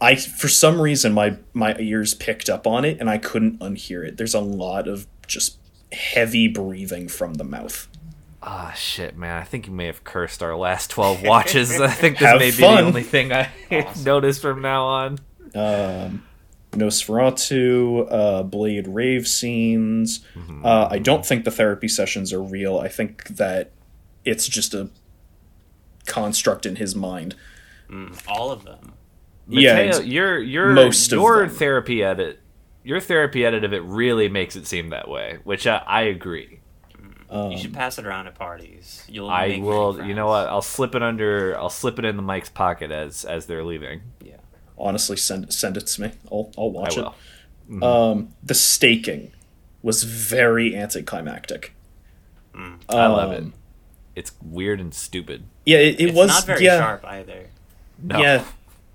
I for some reason my my ears picked up on it and I couldn't unhear it. There's a lot of just heavy breathing from the mouth. Ah, shit, man. I think you may have cursed our last 12 watches. I think this Have may be the only thing I notice from now on. um, Nosferatu, uh, Blade rave scenes. Uh, I don't think the therapy sessions are real. I think that it's just a construct in his mind. All of them. yeah, Mateo, ex- your your most of your them. therapy edit, your therapy edit of it really makes it seem that way, which I, I agree. You should pass it around at parties. You'll. I make will. You know what? I'll slip it under. I'll slip it in the mic's pocket as as they're leaving. Yeah. honestly, send send it to me. I'll I'll I watch will. it. Um, the staking was very anticlimactic. I love it. Um, It's weird and stupid. Yeah, it, it It's was not very yeah, sharp either. No. Yeah,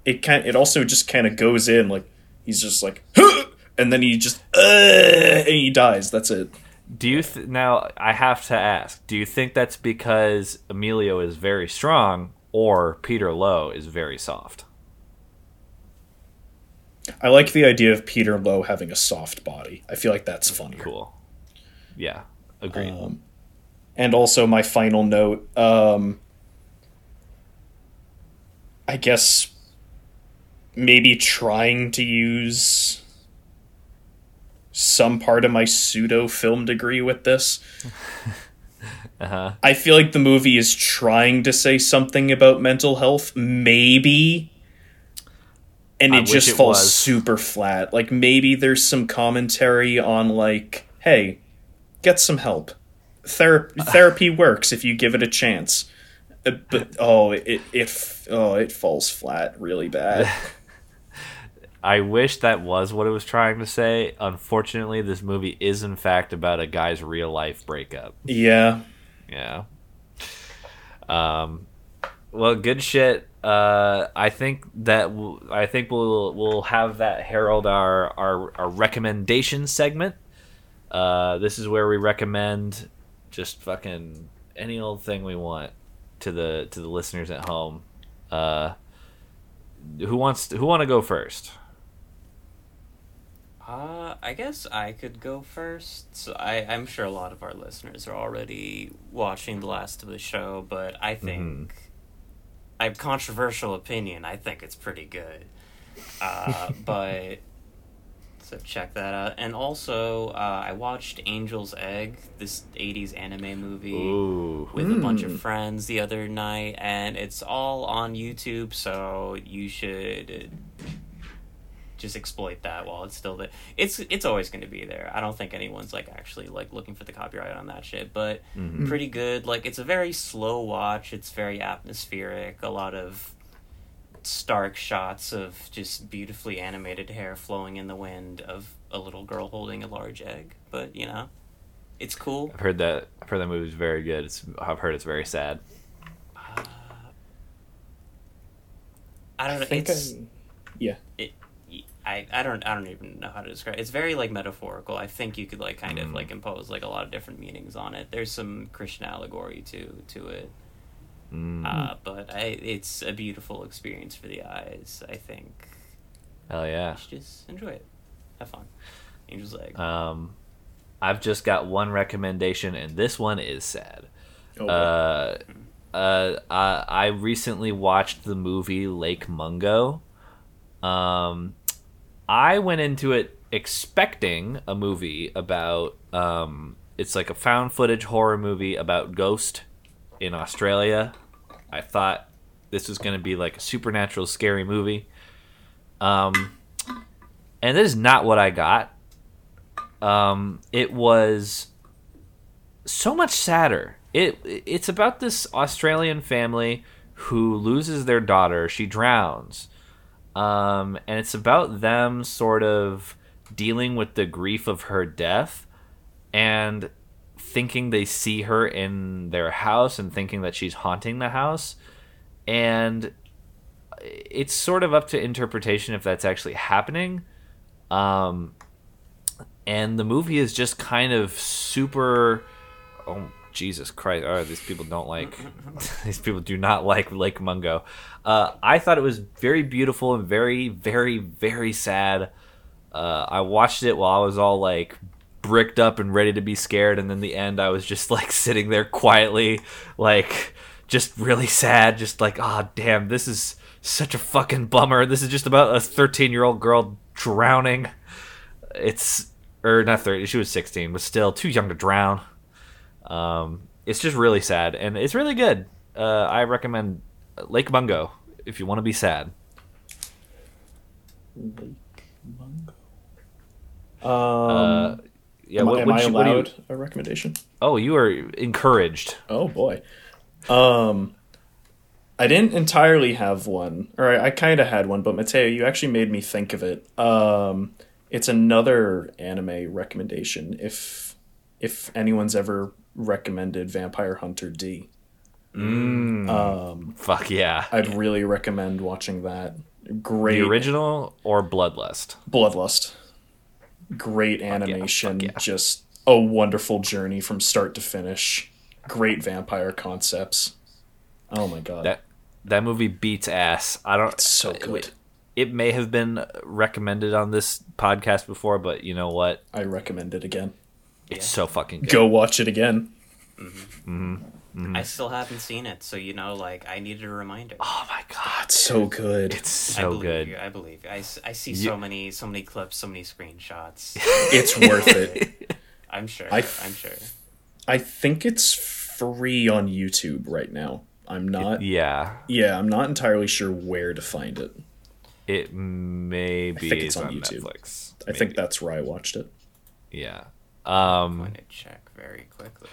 it kind. It also just kind of goes in like he's just like, "Huh!" and then he just uh, and he dies. That's it. Do you th- now? I have to ask. Do you think that's because Emilio is very strong, or Peter Loew is very soft? I like the idea of Peter Loew having a soft body. I feel like that's funnier. Cool. Yeah. Agreed. Um, and also my final note. Um, I guess maybe trying to use some part of my pseudo film degree with this. Uh-huh. I feel like the movie is trying to say something about mental health, maybe. And I it just it falls was. super flat. Like maybe there's some commentary on like, hey, get some help. Thera- therapy works if you give it a chance. Uh, But oh, it it oh it falls flat really bad. I wish that was what it was trying to say. Unfortunately, this movie is in fact about a guy's real life breakup. yeah. Yeah. Um. Well, good shit. Uh, I think that w- I think we'll we'll have that herald our our, our recommendation segment. Uh, this is where we recommend just fucking any old thing we want to the to the listeners at home. Uh, who wants to, who want to go first? Uh, I guess I could go first. So I, I'm sure a lot of our listeners are already watching the last of the show, but I think I have controversial opinion. I think it's pretty good. Uh, but so check that out. And also, uh, I watched Angel's Egg, this '80s anime movie Ooh, with a bunch Mm. of friends the other night, and it's all on YouTube, so you should just exploit that while it's still there. It's it's always going to be there. I don't think anyone's like actually like looking for the copyright on that shit, but mm-hmm. pretty good. Like it's a very slow watch. It's very atmospheric. A lot of stark shots of just beautifully animated hair flowing in the wind of a little girl holding a large egg. But you know, it's cool. I've heard that. I've heard that movie's very good. It's I've heard it's very sad. Uh, I don't know. I think it's I, yeah. It, I, I don't I don't even know how to describe. it. It's very like metaphorical. I think you could like kind Mm. of like impose like a lot of different meanings on it. There's some Christian allegory to to it. Mm, Uh, but I it's a beautiful experience for the eyes. I think hell yeah. just enjoy it. Have fun. Angel's Egg. Um, I've just got one recommendation, and this one is sad. Oh, Uh, uh, I, I recently watched the movie Lake Mungo. Um, I went into it expecting a movie about um, it's like a found footage horror movie about ghost in Australia. I thought this was going to be like a supernatural scary movie. Um, and is not what I got. Um, it was so much sadder. It it's about this Australian family who loses their daughter. She drowns. Um, and it's about them sort of dealing with the grief of her death and thinking they see her in their house and thinking that she's haunting the house. And it's sort of up to interpretation if that's actually happening. Um, and the movie is just kind of super. Oh Jesus Christ! Oh, these people don't like. these people do not like Lake Mungo. Uh, I thought it was very beautiful and very, very, very sad. Uh, I watched it while I was all like bricked up and ready to be scared, and then the end, I was just like sitting there quietly, like just really sad, just like, ah, oh, damn, this is such a fucking bummer. This is just about a 13 year old girl drowning. It's or not 30. She was 16, but still too young to drown. Um, it's just really sad, and it's really good. Uh, I recommend Lake Bungo if you want to be sad. Lake Mungo. Uh, Um, yeah, am, what, am I you- what you- allowed a recommendation? oh, you are encouraged. Oh boy. Um I didn't entirely have one, or I, I kind of had one, but Mateo, you actually made me think of it. Um, it's another anime recommendation. If if anyone's ever recommended Vampire Hunter D, um, Fuck yeah. I'd really recommend watching that. Great The original or Bloodlust? Bloodlust. Great animation, fuck yeah. just a wonderful journey from start to finish. Great vampire concepts. Oh my god. That that movie beats ass. I don't. It's so good. It may have been recommended on this podcast before, but you know what? I recommend it again. It's so fucking good. Go watch it again. Mm-hmm. Mm-hmm. Mm-hmm. I still haven't seen it, so you know, like I needed a reminder. Oh my god, It's so good. it's I so believe good. You, I believe you. I, s- I see You- so many so many clips, so many screenshots. It's worth it. I'm sure. I I, f- am sure. I think it's free on YouTube right now. I'm not. Yeah, Yeah, I'm not entirely sure where to find it. it may be think it's on, on YouTube. Netflix. I think that's where I watched it. Yeah. I'm Um. going to check very quickly.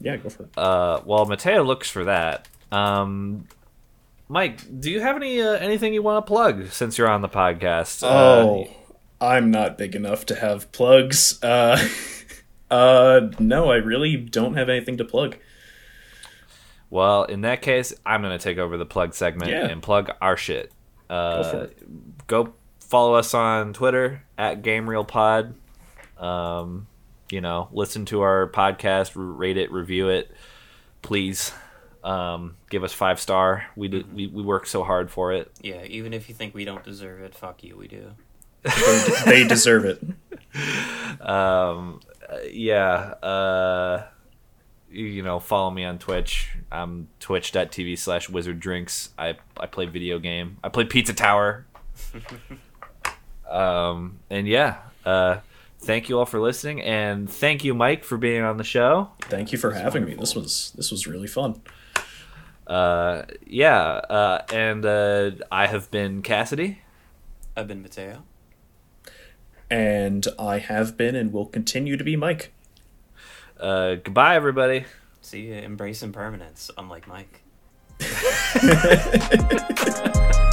Yeah, go for it. Uh. Well, Mateo looks for that. Um. Mike, do you have any uh, anything you want to plug since you're on the podcast? Oh, I'm not big enough to have plugs. Uh, uh, no, I really don't have anything to plug. Well, in that case, I'm gonna take over the plug segment Yeah. and plug our shit. Uh, Go for it. go follow us on Twitter at GameReelPod. Um, you know, listen to our podcast, rate it, review it, please. Um, give us five star. We, do, we we work so hard for it. Yeah, even if you think we don't deserve it, fuck you, we do. They, they deserve it. Um, yeah. Uh, you, you know, follow me on Twitch. I'm twitch.tv slash wizard drinks. I, I play video game. I play Pizza Tower. um, and yeah, uh, thank you all for listening. And thank you, Mike, for being on the show. Thank you for having me. This was this was really fun. Uh, yeah. Uh, and uh, I have been Cassidy. I've been Mateo. And I have been and will continue to be Mike. Uh, goodbye, everybody. See you, embrace impermanence, unlike Mike.